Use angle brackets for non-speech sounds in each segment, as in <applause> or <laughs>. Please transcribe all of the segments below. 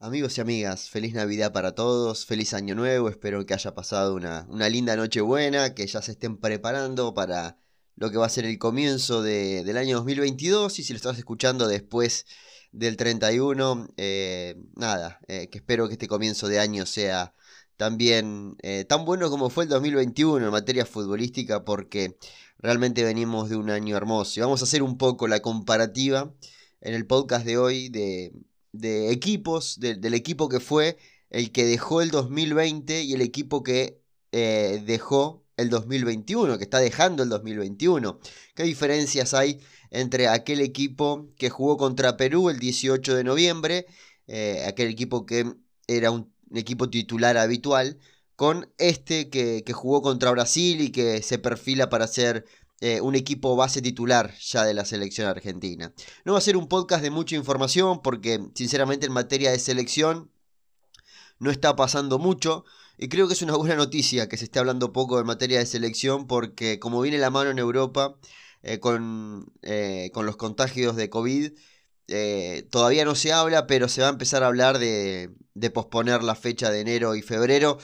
Amigos y amigas, feliz Navidad para todos, feliz Año Nuevo, espero que haya pasado una, una linda noche buena, que ya se estén preparando para lo que va a ser el comienzo de- del año 2022 y si lo estás escuchando después del 31, eh, nada, eh, que espero que este comienzo de año sea también eh, tan bueno como fue el 2021 en materia futbolística porque realmente venimos de un año hermoso. Y vamos a hacer un poco la comparativa en el podcast de hoy de de equipos, de- del equipo que fue el que dejó el 2020 y el equipo que eh, dejó el 2021, que está dejando el 2021. ¿Qué diferencias hay entre aquel equipo que jugó contra Perú el 18 de noviembre, eh, aquel equipo que era un equipo titular habitual, con este que, que jugó contra Brasil y que se perfila para ser eh, un equipo base titular ya de la selección argentina? No va a ser un podcast de mucha información porque sinceramente en materia de selección no está pasando mucho. Y creo que es una buena noticia que se esté hablando poco en materia de selección porque como viene la mano en Europa eh, con, eh, con los contagios de COVID, todavía no se habla, pero se va a empezar a hablar de, de posponer la fecha de enero y febrero.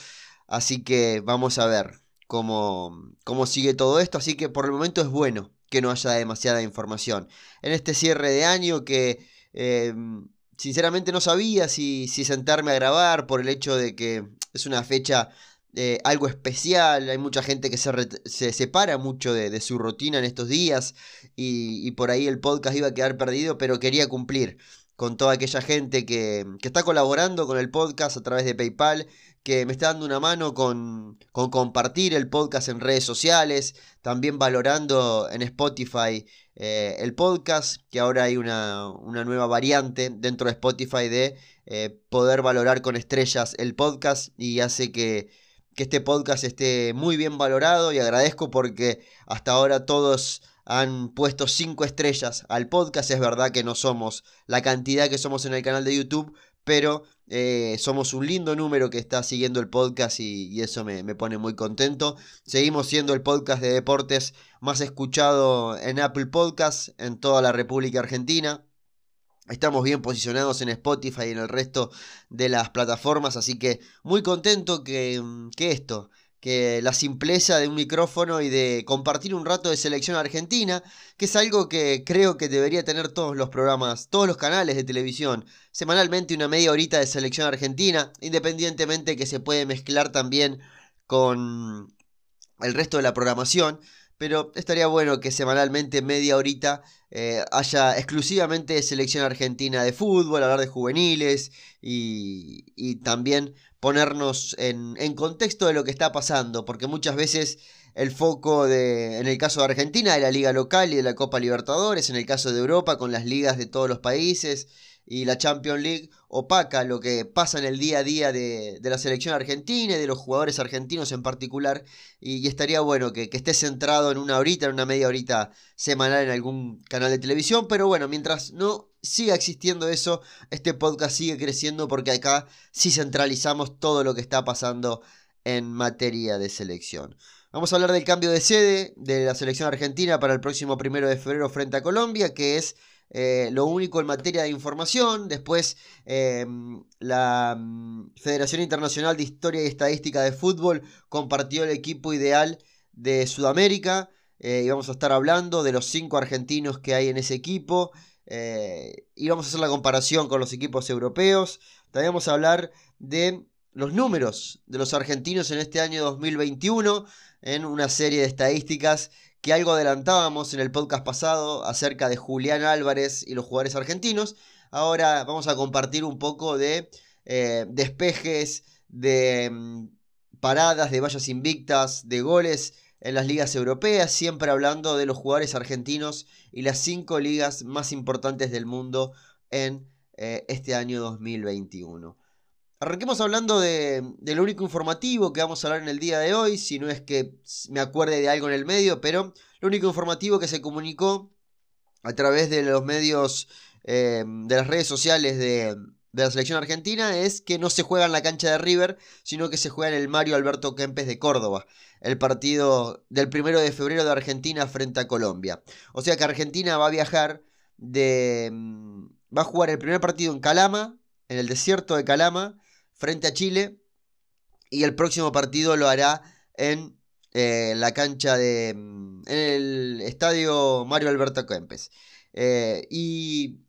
Así que vamos a ver cómo, cómo sigue todo esto. Así que por el momento es bueno que no haya demasiada información. En este cierre de año que eh, sinceramente no sabía si, si sentarme a grabar por el hecho de que es una fecha eh, algo especial. Hay mucha gente que se, se separa mucho de, de su rutina en estos días y, y por ahí el podcast iba a quedar perdido, pero quería cumplir con toda aquella gente que, que está colaborando con el podcast a través de PayPal, que me está dando una mano con, con compartir el podcast en redes sociales, también valorando en Spotify eh, el podcast, que ahora hay una, una nueva variante dentro de Spotify de eh, poder valorar con estrellas el podcast y hace que, que este podcast esté muy bien valorado y agradezco porque hasta ahora todos han puesto 5 estrellas al podcast. Es verdad que no somos la cantidad que somos en el canal de YouTube, pero eh, somos un lindo número que está siguiendo el podcast y, eso me, me pone muy contento. Seguimos siendo el podcast de deportes más escuchado en Apple Podcasts en toda la República Argentina. Estamos bien posicionados en Spotify y en el resto de las plataformas, así que muy contento que, mm, que esto, que la simpleza de un micrófono y de compartir un rato de selección argentina, que es algo que creo que debería tener todos los programas, todos los canales de televisión, semanalmente una media horita de selección argentina, independientemente que se puede mezclar también con el resto de la programación. Pero estaría bueno que semanalmente media horita eh, haya exclusivamente selección argentina de fútbol, hablar de juveniles y, y también ponernos en, en contexto de lo que está pasando, porque muchas veces el foco de, en el caso de Argentina, de la liga local y de la Copa Libertadores, en el caso de Europa, con las ligas de todos los países y la Champions League, opaca lo que pasa en el día a día de, de la selección argentina y de los jugadores argentinos en particular, y, y estaría bueno que, que esté centrado en una horita, en una media horita semanal en algún canal de televisión, pero bueno, mientras no siga existiendo eso, este podcast sigue creciendo porque acá sí centralizamos todo lo que está pasando en materia de selección. Vamos a hablar del cambio de sede de la selección argentina para el próximo primero de febrero frente a Colombia, que es eh, lo único en materia de información. Después, eh, la mm, Federación Internacional de Historia y Estadística de Fútbol compartió el equipo ideal de Sudamérica. eh, y vamos a estar hablando de los cinco argentinos que hay en ese equipo. Eh, y vamos a hacer la comparación con los equipos europeos. También vamos a hablar de los números de los argentinos en este año 2021 en una serie de estadísticas que algo adelantábamos en el podcast pasado acerca de Julián Álvarez y los jugadores argentinos. Ahora vamos a compartir un poco de eh, despejes, de mm, paradas, de vallas invictas, de goles en las ligas europeas, siempre hablando de los jugadores argentinos y las cinco ligas más importantes del mundo en eh, este año 2021. Arranquemos hablando de, lo único informativo que vamos a hablar en el día de hoy, si no es que me acuerde de algo en el medio, pero lo único informativo que se comunicó a través de los medios, eh, de las redes sociales de, de, la selección argentina es que no se juega en la cancha de River, sino que se juega en el Mario Alberto Kempes de Córdoba, el partido del primero de febrero de Argentina frente a Colombia. O sea que Argentina va a viajar de... va a jugar el primer partido en Calama, en el desierto de Calama frente a Chile y el próximo partido lo hará en eh, la cancha de... Mm, en el estadio Mario Alberto Kempes. Eh, y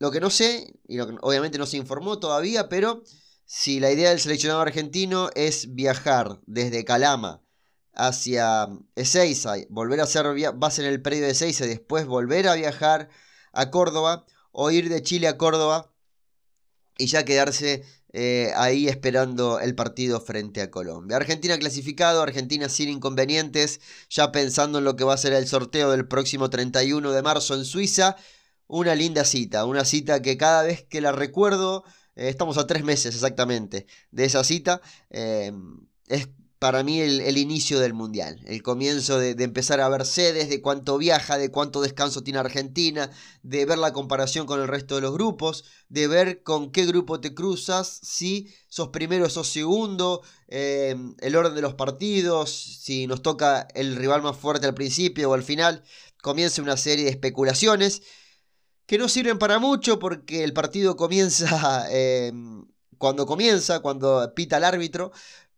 lo que no sé, y obviamente no se informó todavía, pero si la idea del seleccionado argentino es viajar desde Calama hacia Ezeiza, volver a hacer base en el predio de Ezeiza y después volver a viajar a Córdoba, o ir de Chile a Córdoba y ya quedarse eh, ahí esperando el partido frente a Colombia. Argentina clasificado, Argentina sin inconvenientes, ya pensando en lo que va a ser el sorteo del próximo 31 de marzo en Suiza. Una linda cita, una cita que cada vez que la recuerdo, eh, estamos a tres meses exactamente de esa cita, eh, es para mí el, inicio del Mundial, el comienzo de, empezar a ver sedes, de cuánto viaja, de cuánto descanso tiene Argentina, de ver la comparación con el resto de los grupos, de ver con qué grupo te cruzas, si sos primero sos segundo, eh, el orden de los partidos, si nos toca el rival más fuerte al principio o al final, comienza una serie de especulaciones que no sirven para mucho porque el partido comienza... <laughs> Eh, cuando comienza, cuando pita el árbitro,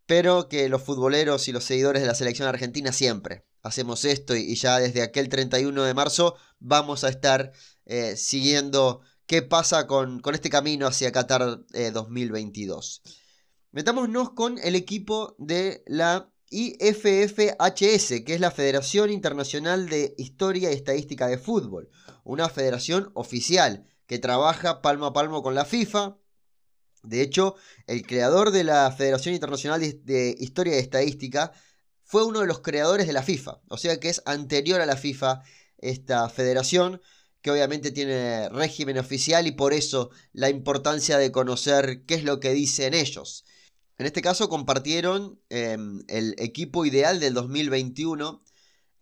pero que los futboleros y los seguidores de la selección argentina siempre hacemos esto y, ya desde aquel 31 de marzo vamos a estar eh, siguiendo qué pasa con, este camino hacia Qatar 2022. Eh, Metámonos con el equipo de la IFFHS, que es la Federación Internacional de Historia y Estadística de Fútbol, una federación oficial que trabaja palmo a palmo con la FIFA, de hecho, el creador de la Federación Internacional de Historia y Estadística fue uno de los creadores de la FIFA. O sea que es anterior a la FIFA esta federación, que obviamente tiene régimen oficial y por eso la importancia de conocer qué es lo que dicen ellos. En este caso compartieron em, el equipo ideal del 2021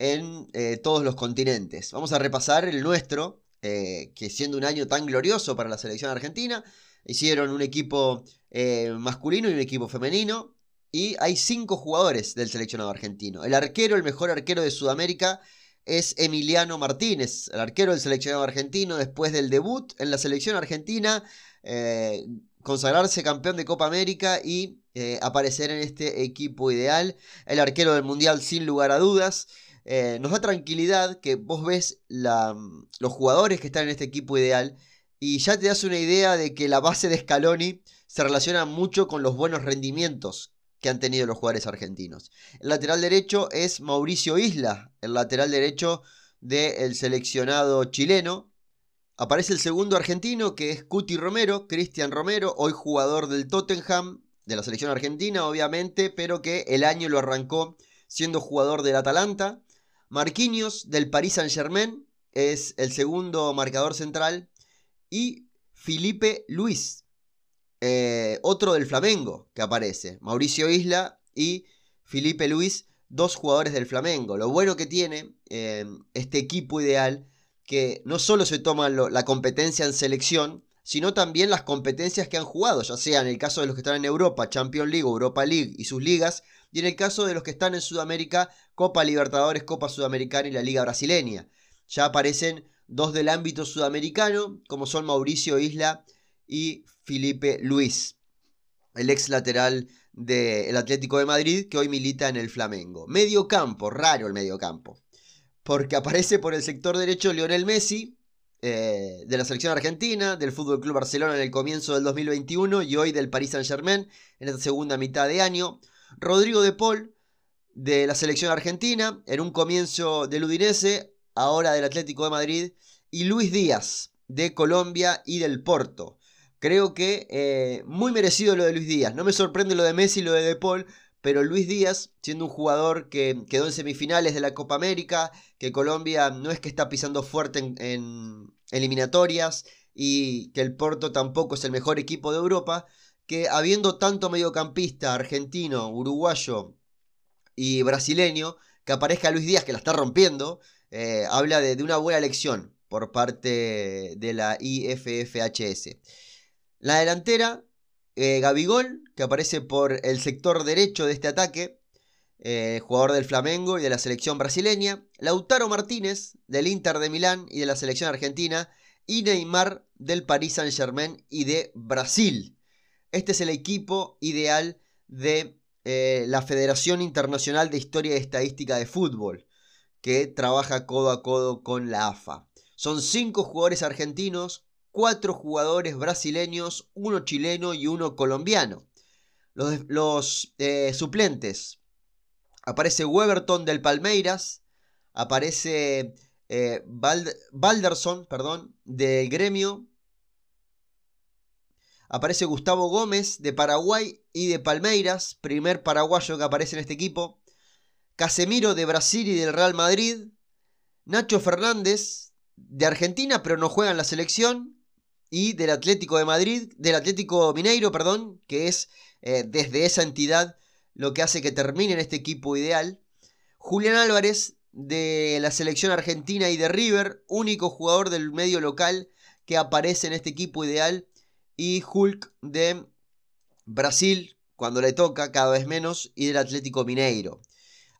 en eh, todos los continentes. Vamos a repasar el nuestro, eh, que siendo un año tan glorioso para la selección argentina, Hicieron un equipo eh, masculino y un equipo femenino. Y hay cinco jugadores del seleccionado argentino. El arquero, el mejor arquero de Sudamérica, es Emiliano Martínez, el arquero del seleccionado argentino, después del debut en la selección argentina, eh, consagrarse campeón de Copa América y aparecer en este equipo ideal. El arquero del Mundial, sin lugar a dudas. Nos da tranquilidad que vos ves los jugadores que están en este equipo ideal y ya te das una idea de que la base de Scaloni se relaciona mucho con los buenos rendimientos que han tenido los jugadores argentinos. El lateral derecho es Mauricio Isla, el lateral derecho del seleccionado chileno. Aparece el segundo argentino que es Cuti Romero, Cristian Romero, hoy jugador del Tottenham, de la selección argentina obviamente, pero que el año lo arrancó siendo jugador del Atalanta. Marquinhos del Paris Saint Germain es el segundo marcador central y Felipe Luis, eh, otro del Flamengo que aparece. Mauricio Isla y Felipe Luis, dos jugadores del Flamengo. Lo bueno que tiene eh, este equipo ideal, que no solo se toma la competencia en selección, sino también las competencias que han jugado, ya sea en el caso de los que están en Europa, Champions League, Europa League y sus ligas, y en el caso de los que están en Sudamérica, Copa Libertadores, Copa Sudamericana y la Liga Brasileña. Ya aparecen dos del ámbito sudamericano, como son Mauricio Isla y Felipe Luis, el ex lateral del Atlético de Madrid que hoy milita en el Flamengo. Medio campo, raro el medio campo, porque aparece por el sector derecho Lionel Messi, eh, de la selección argentina, del Fútbol Club Barcelona en el comienzo del 2021 y hoy del Paris Saint Germain en esta segunda mitad de año. Rodrigo de Paul, de la selección argentina, en un comienzo del Udinese, ahora del Atlético de Madrid, y Luis Díaz, de Colombia y del Porto. Creo que eh, muy merecido lo de Luis Díaz. No me sorprende lo de Messi y lo de De Paul, pero Luis Díaz, siendo un jugador que quedó en semifinales de la Copa América, que Colombia no es que está pisando fuerte en, en eliminatorias y que el Porto tampoco es el mejor equipo de Europa, que habiendo tanto mediocampista argentino, uruguayo y brasileño, que aparezca Luis Díaz que la está rompiendo, eh, habla de, una buena elección por parte de la IFFHS. La delantera, eh, Gabigol, que aparece por el sector derecho de este ataque, eh, jugador del Flamengo y de la selección brasileña. Lautaro Martínez, del Inter de Milán y de la selección argentina, y Neymar del Paris Saint Germain y de Brasil. Este es el equipo ideal de eh, la Federación Internacional de Historia y Estadística de Fútbol, que trabaja codo a codo con la AFA. Son cinco jugadores argentinos, cuatro jugadores brasileños, uno chileno y uno colombiano. Los, eh, suplentes. Aparece Weberton del Palmeiras. Aparece eh, Balderson, perdón, del Gremio. Aparece Gustavo Gómez de Paraguay y de Palmeiras, primer paraguayo que aparece en este equipo. Casemiro de Brasil y del Real Madrid. Nacho Fernández de Argentina, pero no juega en la selección. Y del Atlético de Madrid, del Atlético Mineiro, perdón, que es eh, desde esa entidad lo que hace que termine en este equipo ideal. Julián Álvarez de la selección argentina y de River, único jugador del medio local que aparece en este equipo ideal. Y Hulk de Brasil, cuando le toca, cada vez menos, y del Atlético Mineiro.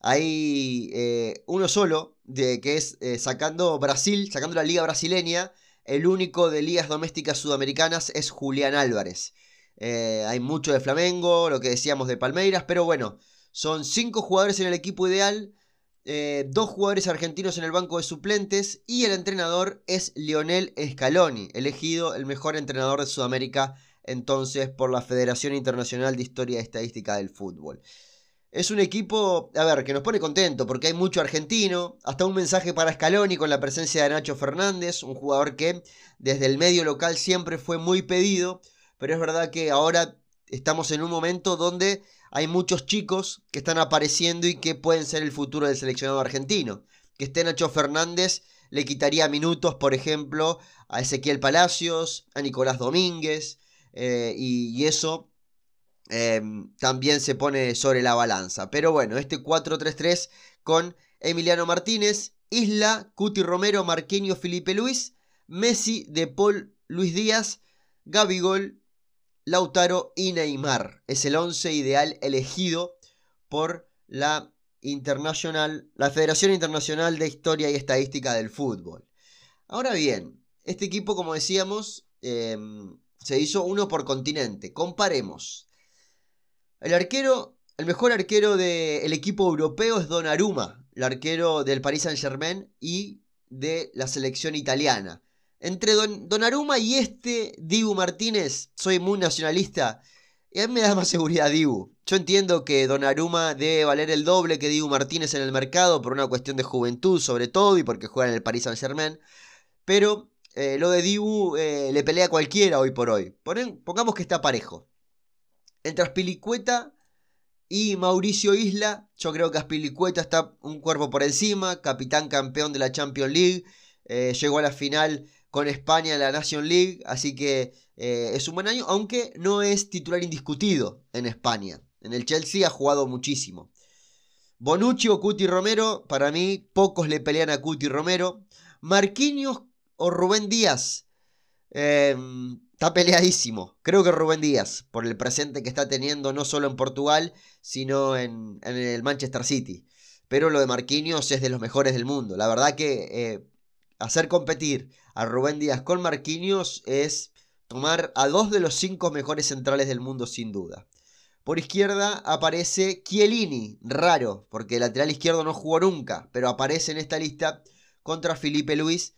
Hay eh, uno solo, de, que es eh, sacando Brasil, sacando la liga brasileña, el único de ligas domésticas sudamericanas es Julián Álvarez. Eh, hay mucho de Flamengo, lo que decíamos de Palmeiras, pero bueno, son cinco jugadores en el equipo ideal, eh, dos jugadores argentinos en el banco de suplentes y el entrenador es Lionel Scaloni, elegido el mejor entrenador de Sudamérica entonces por la Federación Internacional de Historia y Estadística del Fútbol. Es un equipo, a ver, que nos pone contento porque hay mucho argentino, hasta un mensaje para Scaloni con la presencia de Nacho Fernández, un jugador que desde el medio local siempre fue muy pedido pero es verdad que ahora estamos en un momento donde hay muchos chicos que están apareciendo y que pueden ser el futuro del seleccionado argentino. Que esté Nacho Fernández le quitaría minutos, por ejemplo, a Ezequiel Palacios, a Nicolás Domínguez, eh, y, eso em, también se pone sobre la balanza. Pero bueno, este 4-3-3 con Emiliano Martínez, Isla, Cuti Romero, Marquinhos, Felipe Luis, Messi, De Paul, Luis Díaz, Gabigol, Lautaro y Neymar. Es el 11 ideal elegido por la Internacional, la Federación Internacional de Historia y Estadística del Fútbol. Ahora bien, este equipo, como decíamos, em, se hizo uno por continente. Comparemos. El arquero, el mejor arquero del equipo europeo es Donnarumma, el arquero del Paris Saint-Germain y de la selección italiana. Entre Don, Donnarumma y este Dibu Martínez, soy muy nacionalista. Y a mí me da más seguridad Dibu. Yo entiendo que Donnarumma debe valer el doble que Dibu Martínez en el mercado por una cuestión de juventud sobre todo y porque juega en el Paris Saint Germain. Pero eh, lo de Dibu eh, le pelea a cualquiera hoy por hoy. pongamos que está parejo. Entre Aspilicueta y Mauricio Isla, yo creo que Aspilicueta está un cuerpo por encima, capitán campeón de la Champions League, eh, llegó a la final con España en la Nation League, así que eh, es un buen año, aunque no es titular indiscutido en España. En el Chelsea ha jugado muchísimo. Bonucci o Cuti Romero, para mí pocos le pelean a Cuti Romero. Marquinhos o Rubén Díaz, em, está peleadísimo. Creo que Rubén Díaz, por el presente que está teniendo no solo en Portugal, sino en, el Manchester City. Pero lo de Marquinhos es de los mejores del mundo. La verdad que eh, hacer competir a Rubén Díaz con Marquinhos es tomar a dos de los cinco mejores centrales del mundo sin duda. Por izquierda aparece Chiellini, raro, porque el lateral izquierdo no jugó nunca, pero aparece en esta lista contra Felipe Luis.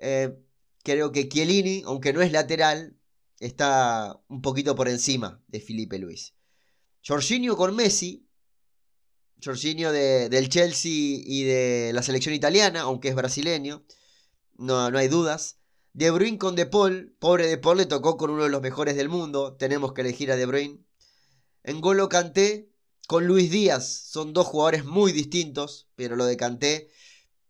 Eh, creo que Chiellini, aunque no es lateral, está un poquito por encima de Felipe Luis. Jorginho con Messi. Jorginho del Chelsea y de la selección italiana, aunque es brasileño no, no hay dudas. De Bruyne con De Paul, pobre De Paul le tocó con uno de los mejores del mundo, tenemos que elegir a De Bruyne. Golo Kanté con Luis Díaz, son dos jugadores muy distintos, pero lo de Kanté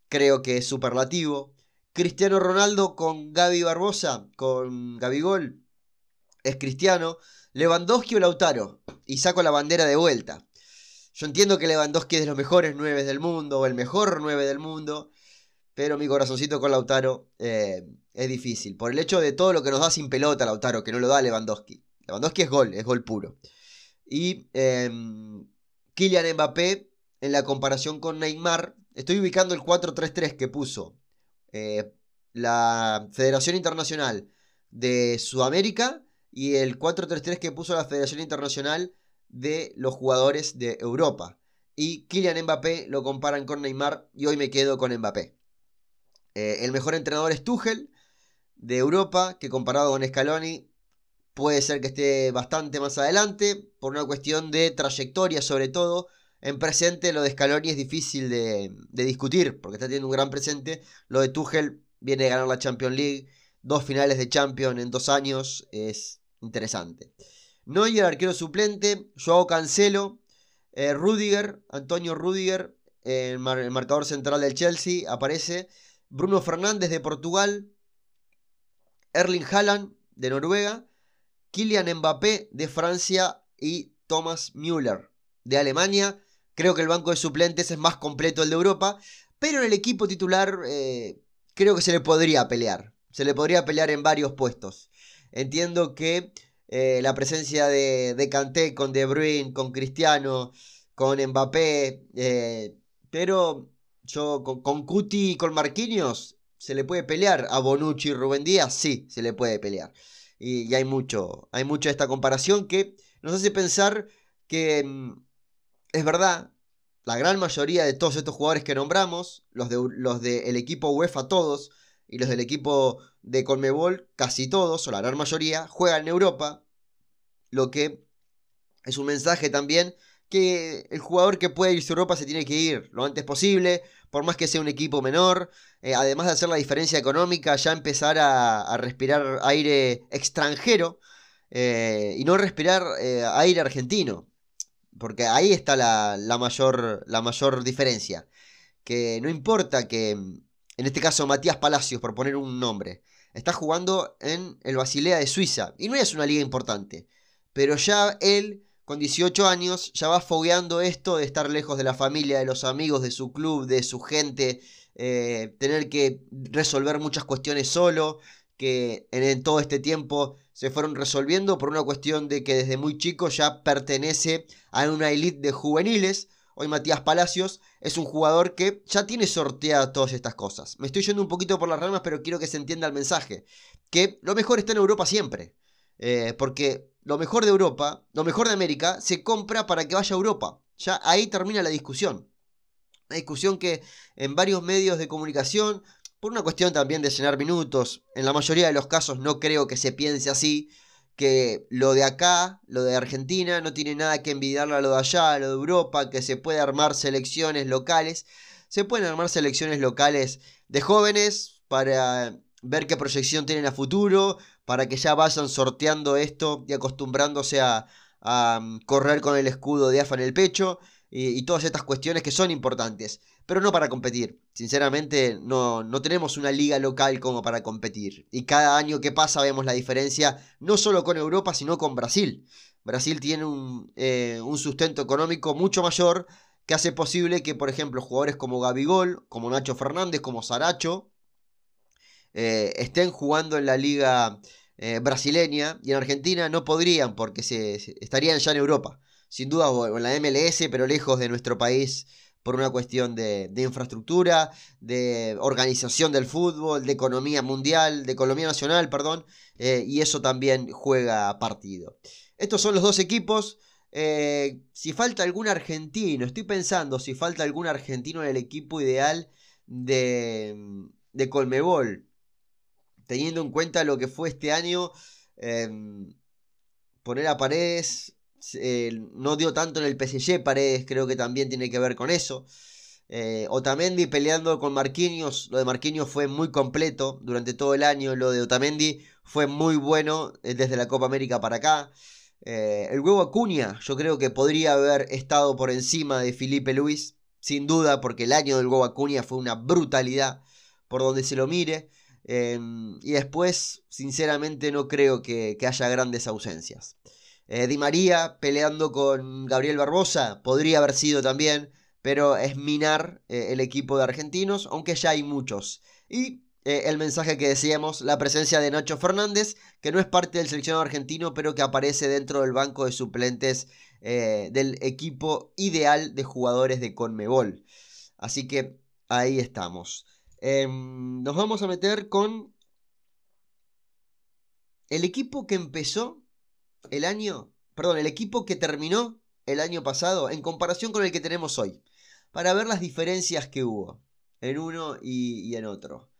creo que es superlativo. Cristiano Ronaldo con Gaby Barbosa, con Gol es Cristiano. Lewandowski o Lautaro, y saco la bandera de vuelta. Yo entiendo que Lewandowski es de los mejores nueve del mundo, o el mejor nueve del mundo, pero mi corazoncito con Lautaro eh, es difícil. Por el hecho de todo lo que nos da sin pelota Lautaro, que no lo da Lewandowski. Lewandowski es gol, es gol puro. Y em, Kylian Mbappé, en la comparación con Neymar, estoy ubicando el 4-3-3 que puso. Eh, la Federación Internacional de Sudamérica y el 4-3-3 que puso la Federación Internacional de los jugadores de Europa. Y Kylian Mbappé lo comparan con Neymar y hoy me quedo con Mbappé. Eh, el mejor entrenador es Tuchel de Europa, que comparado con Scaloni puede ser que esté bastante más adelante, por una cuestión de trayectoria sobre todo. En presente lo de Scaloni es difícil de, discutir, porque está teniendo un gran presente. Lo de Tuchel viene a ganar la Champions League, dos finales de Champions en dos años, es interesante. el arquero suplente, Joao Cancelo, eh, Rudiger, Antonio Rudiger, el, marcador central del Chelsea, aparece. Bruno Fernández de Portugal, Erling Haaland de Noruega, Kylian Mbappé de Francia y Thomas Müller de Alemania. Creo que el banco de suplentes es más completo el de Europa, pero en el equipo titular eh, creo que se le podría pelear. Se le podría pelear en varios puestos. Entiendo que eh, la presencia de, de Kanté con De Bruyne, con Cristiano, con Mbappé, eh, pero yo con, Cuti y con Marquinhos se le puede pelear. A Bonucci y Rubén Díaz sí, se le puede pelear. Y, hay mucho, hay mucho esta comparación que nos hace pensar que mm, es verdad, la gran mayoría de todos estos jugadores que nombramos, los del de, los equipo UEFA todos, y los del equipo de Conmebol, casi todos, o la gran mayoría, juegan en Europa, lo que es un mensaje también que el jugador que puede irse a Europa se tiene que ir lo antes posible, por más que sea un equipo menor, eh, además de hacer la diferencia económica, ya empezar a, respirar aire extranjero eh, y no respirar eh, aire argentino, porque ahí está la, mayor, la mayor diferencia, que no importa que en este caso Matías Palacios, por poner un nombre, está jugando en el Basilea de Suiza. Y no es una liga importante. Pero ya él, con 18 años, ya va fogueando esto de estar lejos de la familia, de los amigos, de su club, de su gente. Eh, tener que resolver muchas cuestiones solo. Que en, todo este tiempo se fueron resolviendo por una cuestión de que desde muy chico ya pertenece a una elite de juveniles Hoy Matías Palacios es un jugador que ya tiene sorteadas todas estas cosas. Me estoy yendo un poquito por las ramas, pero quiero que se entienda el mensaje. Que lo mejor está en Europa siempre. Eh, porque lo mejor de Europa, lo mejor de América, se compra para que vaya a Europa. Ya ahí termina la discusión. Una discusión que en varios medios de comunicación, por una cuestión también de llenar minutos, en la mayoría de los casos no creo que se piense así, que lo de acá, lo de Argentina, no tiene nada que envidiarle a lo de allá, a lo de Europa, que se puede armar selecciones locales. Se pueden armar selecciones locales de jóvenes para ver qué proyección tienen a futuro, para que ya vayan sorteando esto y acostumbrándose a, mm, correr con el escudo de AFA en el pecho y, todas estas cuestiones que son importantes, pero no para competir. Sinceramente, no, no tenemos una liga local como para competir. Y cada año que pasa vemos la diferencia, no solo con Europa, sino con Brasil. Brasil tiene un, eh, un sustento económico mucho mayor que hace posible que, por ejemplo, jugadores como Gabigol, como Nacho Fernández, como Saracho, eh, estén jugando en la liga eh, brasileña y en Argentina no podrían porque se, estarían ya en Europa sin duda en la MLS, pero lejos de nuestro país por una cuestión de, infraestructura, de organización del fútbol, de economía mundial, de economía nacional, perdón, eh, y eso también juega partido. Estos son los dos equipos. Si falta algún argentino, estoy pensando si falta algún argentino en el equipo ideal de, de Colmebol, teniendo en cuenta lo que fue este año, eh, poner a Paredes, no dio tanto en el PSG, Paredes creo que también tiene que ver con eso. Eh, Otamendi peleando con Marquinhos, lo de Marquinhos fue muy completo durante todo el año, lo de Otamendi fue muy bueno eh, desde la Copa América para acá. Eh, el huevo Acuña, yo creo que podría haber estado por encima de Felipe Luis, sin duda, porque el año del huevo Acuña fue una brutalidad por donde se lo mire. Y después, sinceramente, no creo que haya grandes ausencias. Eh, Di María peleando con Gabriel Barbosa, podría haber sido también, pero es minar eh, el equipo de argentinos, aunque ya hay muchos. Y eh, el mensaje que decíamos, la presencia de Nacho Fernández, que no es parte del seleccionado argentino, pero que aparece dentro del banco de suplentes del equipo ideal de jugadores de Conmebol. Así que ahí estamos. Em, nos vamos a meter con el equipo que empezó el año, perdón, el equipo que terminó el año pasado en comparación con el que tenemos hoy, para ver las diferencias que hubo en uno y, en otro.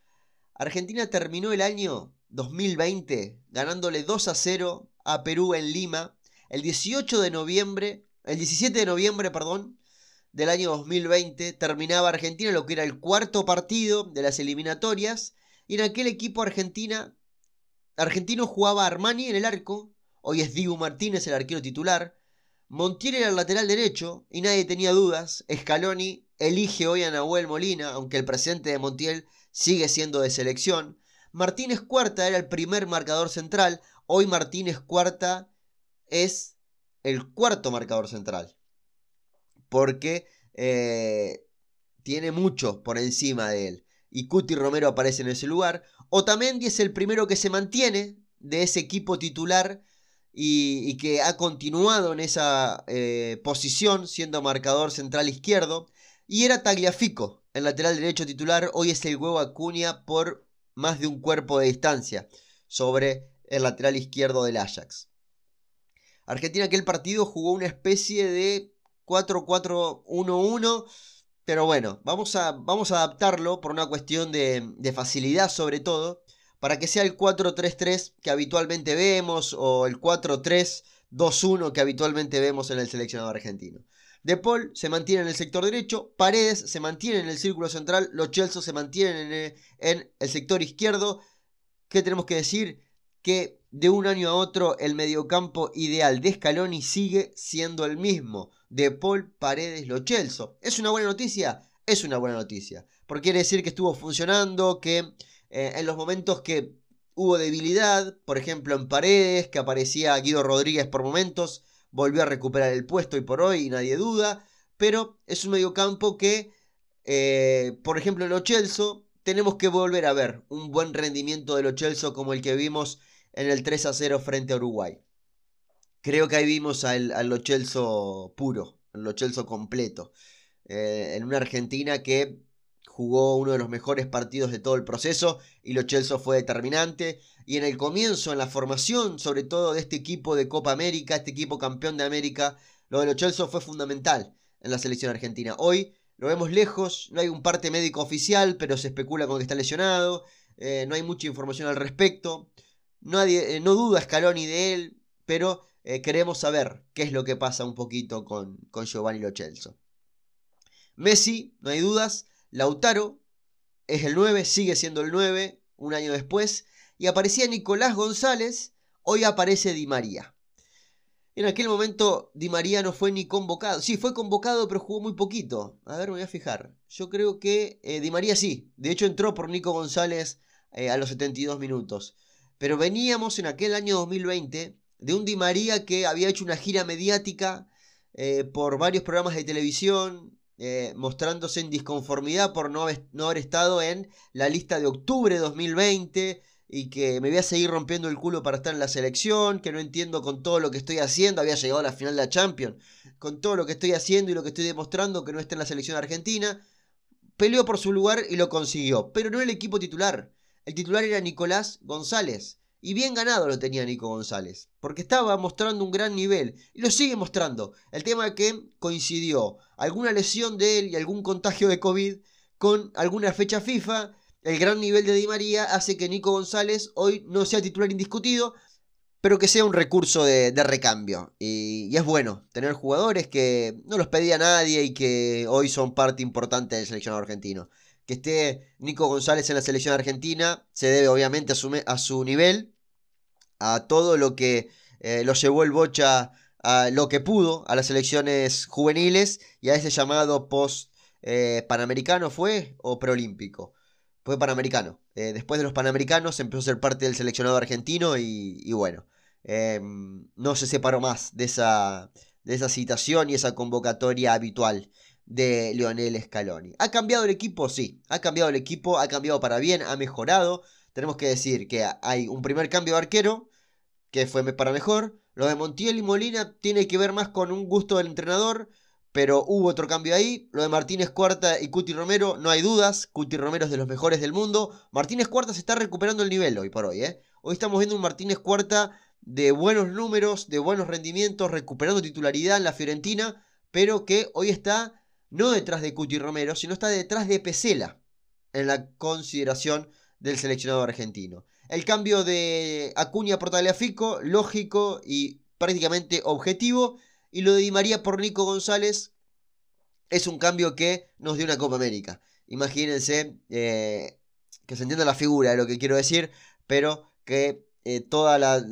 Argentina terminó el año 2020 ganándole 2 a 0 a Perú en Lima el 18 de noviembre, el 17 de noviembre, perdón, del año 2020 terminaba Argentina lo que era el cuarto partido de las eliminatorias y en aquel equipo Argentina argentino jugaba Armani en el arco, hoy es Dibu Martínez el arquero titular, Montiel era el lateral derecho y nadie tenía dudas. Scaloni elige hoy a Nahuel Molina, aunque el presidente de Montiel sigue siendo de selección. Martínez Cuarta era el primer marcador central. Hoy Martínez Cuarta es el cuarto marcador central. Porque eh, tiene mucho por encima de él. Y Cuti Romero aparece en ese lugar. Otamendi es el primero que se mantiene de ese equipo titular y, que ha continuado en esa eh, posición siendo marcador central izquierdo. Y era Tagliafico, el lateral derecho titular. Hoy es el huevo Acuña por más de un cuerpo de distancia sobre el lateral izquierdo del Ajax. Argentina aquel partido jugó una especie de 4-4-1-1. Pero bueno, vamos a, vamos a adaptarlo por una cuestión de, facilidad sobre todo para que sea el 4-3-3 que habitualmente vemos o el 4-3-2-1 que habitualmente vemos en el seleccionado argentino. De Paul se mantiene en el sector derecho, Paredes se mantiene en el círculo central, los Chelsea se mantienen en el, sector izquierdo. ¿Qué tenemos que decir? Que de un año a otro el mediocampo ideal de Scaloni sigue siendo el mismo. De Paul, Paredes, Lo Chelsea. ¿Es una buena noticia? Es una buena noticia. Porque quiere decir que estuvo funcionando, que eh, en los momentos que hubo debilidad, por ejemplo en paredes, que aparecía Guido Rodríguez por momentos, volvió a recuperar el puesto y por hoy nadie duda, pero es un mediocampo que, eh, por ejemplo en Lo tenemos que volver a ver un buen rendimiento de Lo como el que vimos en el 3 a 0 frente a Uruguay. Creo que ahí vimos al, al Lo puro, el Lo completo, eh, en una Argentina que jugó uno de los mejores partidos de todo el proceso y Lo Chelsea fue determinante. Y en el comienzo, en la formación, sobre todo de este equipo de Copa América, este equipo campeón de América, lo de Lo Chelsea fue fundamental en la selección argentina. Hoy lo vemos lejos, no hay un parte médico oficial, pero se especula con que está lesionado, eh, no hay mucha información al respecto. Nadie, eh, no duda Scaloni de él, pero eh, queremos saber qué es lo que pasa un poquito con, con Giovanni Lo Chelsea. Messi, no hay dudas, Lautaro es el 9, sigue siendo el 9 un año después. Y aparecía Nicolás González, hoy aparece Di María. En aquel momento Di María no fue ni convocado. Sí, fue convocado, pero jugó muy poquito. A ver, me voy a fijar. Yo creo que eh, Di María sí. De hecho, entró por Nico González eh, a los 72 minutos. Pero veníamos en aquel año 2020 de un Di María que había hecho una gira mediática eh, por varios programas de televisión, eh, mostrándose en disconformidad por no haber, estado en la lista de octubre de 2020 y que me voy a seguir rompiendo el culo para estar en la selección, que no entiendo con todo lo que estoy haciendo, había llegado a la final de la Champions, con todo lo que estoy haciendo y lo que estoy demostrando que no está en la selección argentina, peleó por su lugar y lo consiguió, pero no el equipo titular. El titular era Nicolás González, y bien ganado lo tenía Nico González, porque estaba mostrando un gran nivel y lo sigue mostrando. El tema que coincidió alguna lesión de él y algún contagio de COVID con alguna fecha FIFA. El gran nivel de Di María hace que Nico González hoy no sea titular indiscutido, pero que sea un recurso de, recambio. Y, y, es bueno tener jugadores que no los pedía nadie y que hoy son parte importante del seleccionado argentino que esté Nico González en la selección argentina se debe obviamente a su, a su nivel, a todo lo que eh, lo llevó el Bocha a lo que pudo a las selecciones juveniles y a ese llamado post eh, panamericano fue o preolímpico. Fue panamericano. Eh, después de los panamericanos empezó a ser parte del seleccionado argentino y, bueno, em, no se separó más de esa, de esa citación y esa convocatoria habitual de Leonel Scaloni. ¿Ha cambiado el equipo? Sí, ha cambiado el equipo, ha cambiado para bien, ha mejorado. Tenemos que decir que hay un primer cambio de arquero, que fue para mejor. Lo de Montiel y Molina tiene que ver más con un gusto del entrenador, pero hubo otro cambio ahí. Lo de Martínez Cuarta y Cuti Romero, no hay dudas. Cuti Romero es de los mejores del mundo. Martínez Cuarta se está recuperando el nivel hoy por hoy. ¿eh? Hoy estamos viendo un Martínez Cuarta de buenos números, de buenos rendimientos, recuperando titularidad en la Fiorentina, pero que hoy está no detrás de Cuti Romero, sino está detrás de Pesela en la consideración del seleccionado argentino. El cambio de Acuña por Tagliafico, lógico y prácticamente objetivo. Y lo de Di María por Nico González es un cambio que nos dio una Copa América. Imagínense eh, que se entienda la figura de lo que quiero decir, pero que eh, toda la,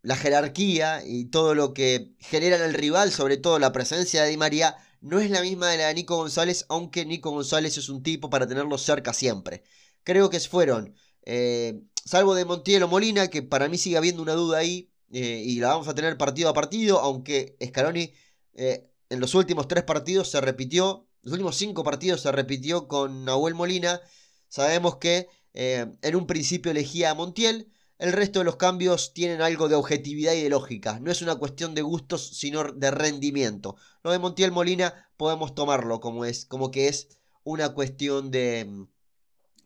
la, jerarquía y todo lo que genera en el rival, sobre todo la presencia de Di María, no es la misma de la de Nico González, aunque Nico González es un tipo para tenerlo cerca siempre. Creo que fueron, eh, salvo de Montiel o Molina, que para mí sigue habiendo una duda ahí, eh, y la vamos a tener partido a partido, aunque Scaloni eh, en los últimos tres partidos se repitió, los últimos cinco partidos se repitió con Nahuel Molina. Sabemos que en un principio elegía a Montiel, el resto de los cambios tienen algo de objetividad y de lógica. No es una cuestión de gustos, sino de rendimiento. Lo de Montiel Molina podemos tomarlo como, es, como que es una cuestión de,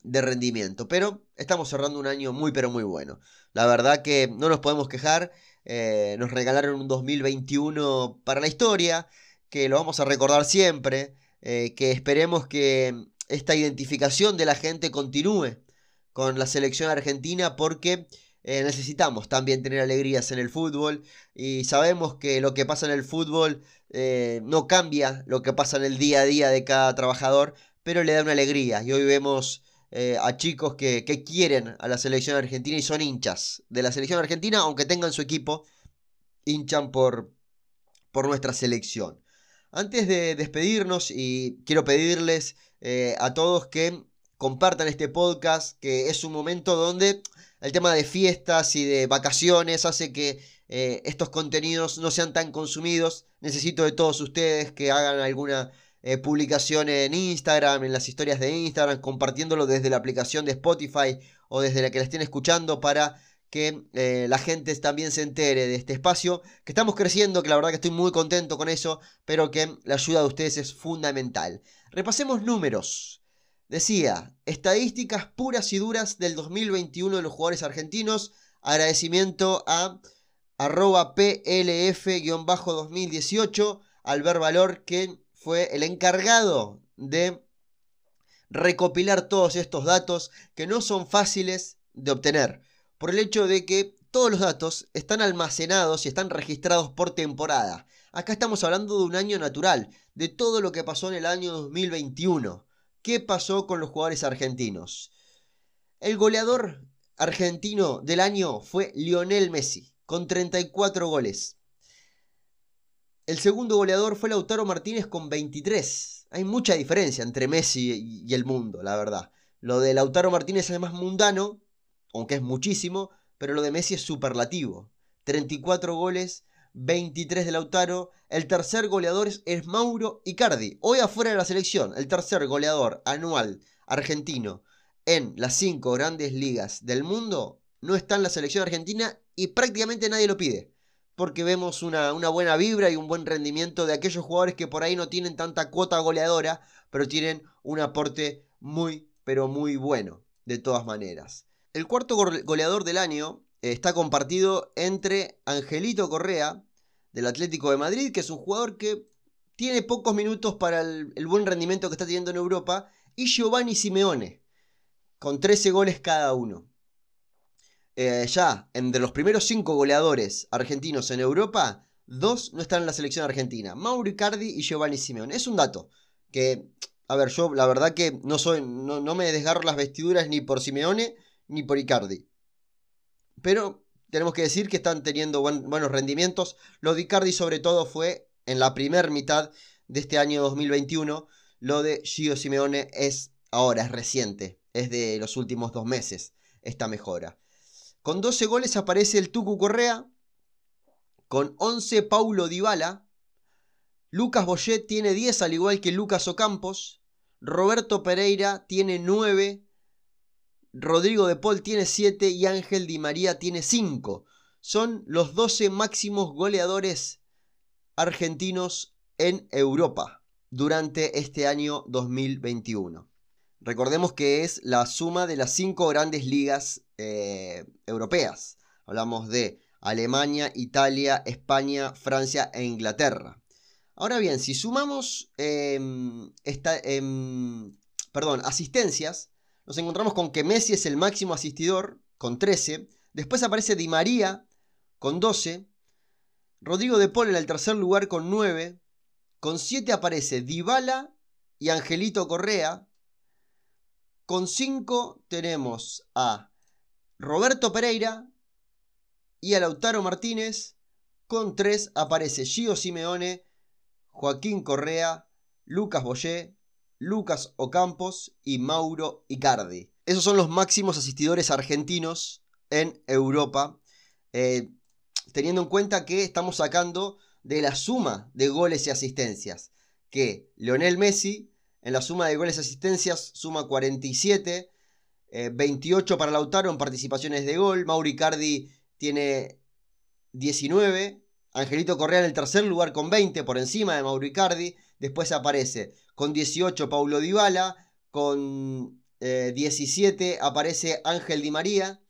de rendimiento. Pero estamos cerrando un año muy, pero muy bueno. La verdad que no nos podemos quejar. Eh, nos regalaron un 2021 para la historia, que lo vamos a recordar siempre. Eh, que esperemos que esta identificación de la gente continúe con la selección argentina porque eh, necesitamos también tener alegrías en el fútbol y sabemos que lo que pasa en el fútbol no cambia lo que pasa en el día a día de cada trabajador, pero le da una alegría y hoy vemos eh, a chicos que, quieren a la selección argentina y son hinchas de la selección argentina, aunque tengan su equipo, hinchan por, por nuestra selección. Antes de despedirnos y quiero pedirles a todos que compartan este podcast, que es un momento donde el tema de fiestas y de vacaciones hace que eh, estos contenidos no sean tan consumidos. Necesito de todos ustedes que hagan alguna eh, publicación en Instagram, en las historias de Instagram, compartiéndolo desde la aplicación de Spotify o desde la que la estén escuchando para que eh, la gente también se entere de este espacio, que estamos creciendo, que la verdad que estoy muy contento con eso, pero que la ayuda de ustedes es fundamental. Repasemos números. Decía, estadísticas puras y duras del 2021 de los jugadores argentinos. Agradecimiento a arroba PLF-2018, ver Valor, que fue el encargado de recopilar todos estos datos que no son fáciles de obtener, por el hecho de que todos los datos están almacenados y están registrados por temporada. Acá estamos hablando de un año natural, de todo lo que pasó en el año 2021. ¿Qué pasó con los jugadores argentinos? El goleador argentino del año fue Lionel Messi, con 34 goles. El segundo goleador fue Lautaro Martínez con 23. Hay mucha diferencia entre Messi y el mundo, la verdad. Lo de Lautaro Martínez es más mundano, aunque es muchísimo, pero lo de Messi es superlativo. 34 goles 23 de Lautaro. El tercer goleador es Mauro Icardi. Hoy afuera de la selección, el tercer goleador anual argentino en las cinco grandes ligas del mundo no está en la selección argentina y prácticamente nadie lo pide. Porque vemos una, buena vibra y un buen rendimiento de aquellos jugadores que por ahí no tienen tanta cuota goleadora, pero tienen un aporte muy, pero muy bueno, de todas maneras. El cuarto goleador del año está compartido entre Angelito Correa, del Atlético de Madrid, que es un jugador que tiene pocos minutos para el, buen rendimiento que está teniendo en Europa, y Giovanni Simeone, con 13 goles cada uno. Eh, ya, entre los primeros 5 goleadores argentinos en Europa, dos no están en la selección argentina, Mauro Icardi y Giovanni Simeone. Es un dato que, a ver, yo la verdad que no, soy, no, no me desgarro las vestiduras ni por Simeone ni por Icardi. Pero tenemos que decir que están teniendo buenos rendimientos. Lo de Icardi sobre todo fue en la primera mitad de este año 2021. Lo de Gio Simeone es ahora, es reciente, es de los últimos dos meses esta mejora. Con 12 goles aparece el Tucu Correa, con 11 Paulo Dybala, Lucas Boyet tiene 10 al igual que Lucas Ocampos, Roberto Pereira tiene 9, Rodrigo de Paul tiene 7 y Ángel Di María tiene 5. Son los 12 máximos goleadores argentinos en Europa. durante este año 2021. Recordemos que es la suma de las cinco grandes ligas eh, europeas. Hablamos de Alemania, Italia, España, Francia e Inglaterra. Ahora bien, si sumamos em, em, perdón, asistencias, nos encontramos con que Messi es el máximo asistidor con 13. Después aparece Di María con 12. Rodrigo de Paul en el tercer lugar con 9. Con 7 aparece Dybala y Angelito Correa. Con 5 tenemos a Roberto Pereira y a Lautaro Martínez. Con 3 aparece Gio Simeone, Joaquín Correa, Lucas Boyé, Lucas Ocampos y Mauro Icardi. Esos son los máximos asistidores argentinos en Europa, eh, teniendo en cuenta que estamos sacando de la suma de goles y asistencias, que Leonel Messi en la suma de goles y asistencias suma 47, 28 eh, para Lautaro en participaciones de gol, Mauro Icardi tiene 19, Angelito Correa en el tercer lugar con 20 por encima de Mauro Icardi, después aparece con 18 Paulo Dybala, con 17 eh, aparece Ángel Di María,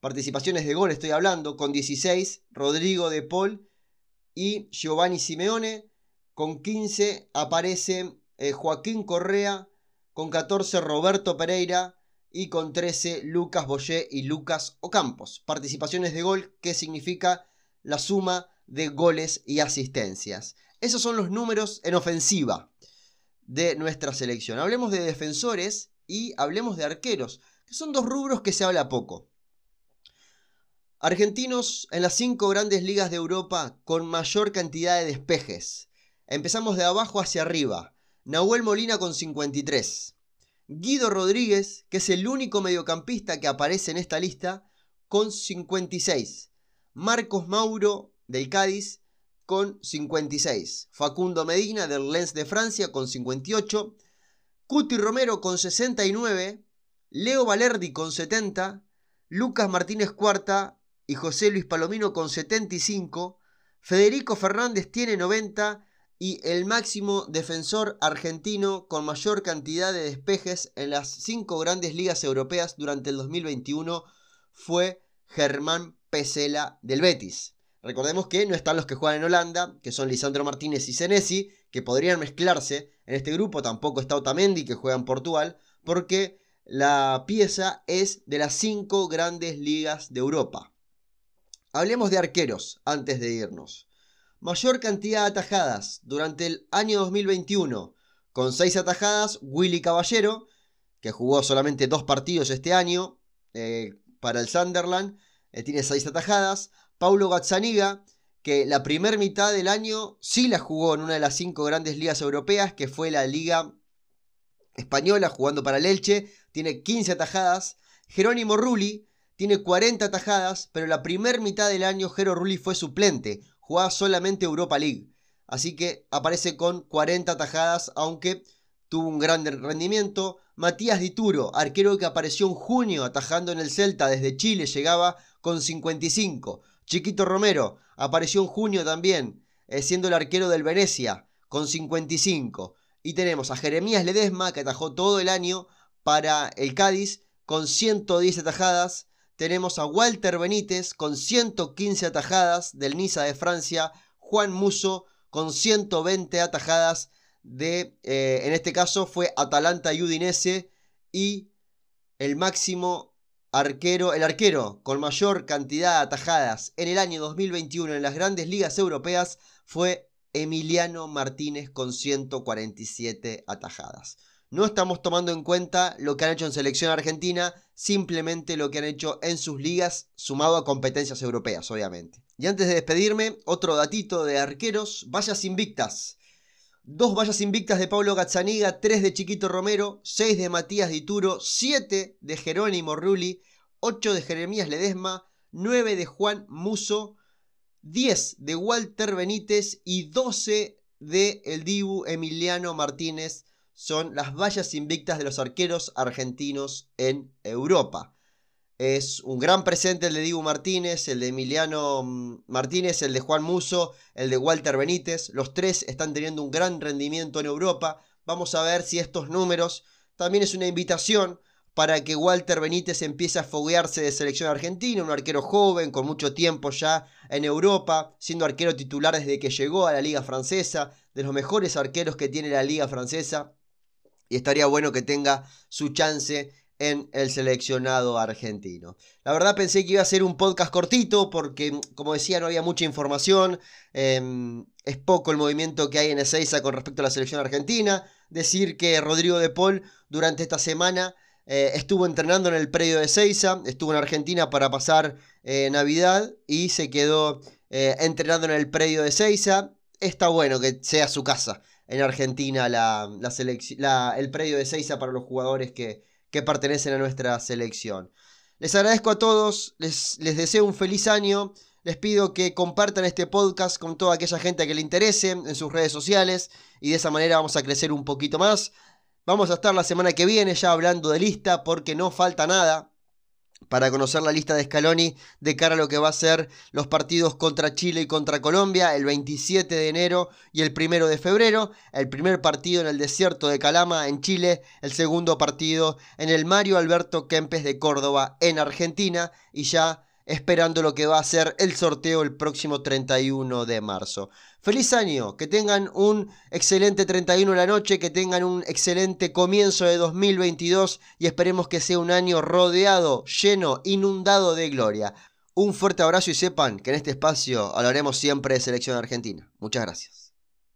participaciones de gol estoy hablando, con 16 Rodrigo de Paul y Giovanni Simeone, con 15 aparece eh, Joaquín Correa, con 14 Roberto Pereira y con 13 Lucas Boyé y Lucas Ocampos. Participaciones de gol que significa la suma de goles y asistencias. Esos son los números en ofensiva de nuestra selección. Hablemos de defensores y hablemos de arqueros, que son dos rubros que se habla poco. Argentinos en las cinco grandes ligas de Europa con mayor cantidad de despejes. Empezamos de abajo hacia arriba. Nahuel Molina con 53. Guido Rodríguez, que es el único mediocampista que aparece en esta lista, con 56. Marcos Mauro del Cádiz con 56. Facundo Medina del Lens de Francia con 58. Cuti Romero con 69. Leo Valerdi con 70. Lucas Martínez Cuarta y José Luis Palomino con 75. Federico Fernández tiene 90 y el máximo defensor argentino con mayor cantidad de despejes en las cinco grandes ligas europeas durante el 2021 fue Germán Pesela del Betis. Recordemos que no están los que juegan en Holanda, que son Lisandro Martínez y Senesi, que podrían mezclarse en este grupo. Tampoco está Otamendi, que juega en Portugal, porque la pieza es de las cinco grandes ligas de Europa. Hablemos de arqueros antes de irnos. Mayor cantidad de atajadas durante el año 2021. Con seis atajadas, Willy Caballero, que jugó solamente dos partidos este año eh, para el Sunderland, eh, tiene seis atajadas. Paulo Gazzaniga, que la primera mitad del año sí la jugó en una de las cinco grandes ligas europeas, que fue la Liga Española, jugando para el Elche, tiene 15 atajadas. Jerónimo Rulli tiene 40 atajadas, pero la primera mitad del año Jero Rulli fue suplente, jugaba solamente Europa League. Así que aparece con 40 atajadas, aunque tuvo un gran rendimiento. Matías Dituro, arquero que apareció en junio atajando en el Celta desde Chile, llegaba con 55. Chiquito Romero apareció en junio también, eh, siendo el arquero del Venecia, con 55. Y tenemos a Jeremías Ledesma, que atajó todo el año para el Cádiz, con 110 atajadas. Tenemos a Walter Benítez, con 115 atajadas del Niza de Francia. Juan Muso, con 120 atajadas de, eh, en este caso fue Atalanta y Udinese. Y el máximo arquero, el arquero con mayor cantidad de atajadas en el año 2021 en las grandes ligas europeas fue Emiliano Martínez con 147 atajadas. No estamos tomando en cuenta lo que han hecho en selección argentina, simplemente lo que han hecho en sus ligas, sumado a competencias europeas, obviamente. Y antes de despedirme, otro datito de arqueros, vallas invictas. Dos vallas invictas de Pablo Gazzaniga, tres de Chiquito Romero, seis de Matías Dituro, siete de Jerónimo Rulli, ocho de Jeremías Ledesma, nueve de Juan Muso, diez de Walter Benítez y doce de el Dibu Emiliano Martínez. Son las vallas invictas de los arqueros argentinos en Europa. Es un gran presente el de Dibu Martínez, el de Emiliano mm, Martínez, el de Juan Muso, el de Walter Benítez. Los tres están teniendo un gran rendimiento en Europa. Vamos a ver si estos números también es una invitación para que Walter Benítez empiece a foguearse de selección argentina, un arquero joven, con mucho tiempo ya en Europa, siendo arquero titular desde que llegó a la liga francesa, de los mejores arqueros que tiene la liga francesa, y estaría bueno que tenga su chance en el seleccionado argentino. La verdad pensé que iba a ser un podcast cortito porque, como decía, no había mucha información. Em, es poco el movimiento que hay en Ezeiza con respecto a la selección argentina. Decir que Rodrigo de Paul durante esta semana eh, estuvo entrenando en el predio de Seiza, estuvo en Argentina para pasar eh, Navidad y se quedó eh, entrenando en el predio de Seiza. Está bueno que sea su casa en Argentina la, el predio de Seiza para los jugadores que, que, pertenecen a nuestra selección. Les agradezco a todos, les, les deseo un feliz año. Les pido que compartan este podcast con toda aquella gente que le interese en sus redes sociales y de esa manera vamos a crecer un poquito más. Vamos a estar la semana que viene ya hablando de lista porque no falta nada para conocer la lista de Scaloni de cara a lo que va a ser los partidos contra Chile y contra Colombia el 27 de enero y el 1 de febrero. El primer partido en el desierto de Calama en Chile, el segundo partido en el Mario Alberto Kempes de Córdoba en Argentina y ya esperando lo que va a ser el sorteo el próximo 31 de marzo. Feliz año, que tengan un excelente 31 de la noche, que tengan un excelente comienzo de 2022 y esperemos que sea un año rodeado, lleno, inundado de gloria. Un fuerte abrazo y sepan que en este espacio hablaremos siempre de selección argentina. Muchas gracias.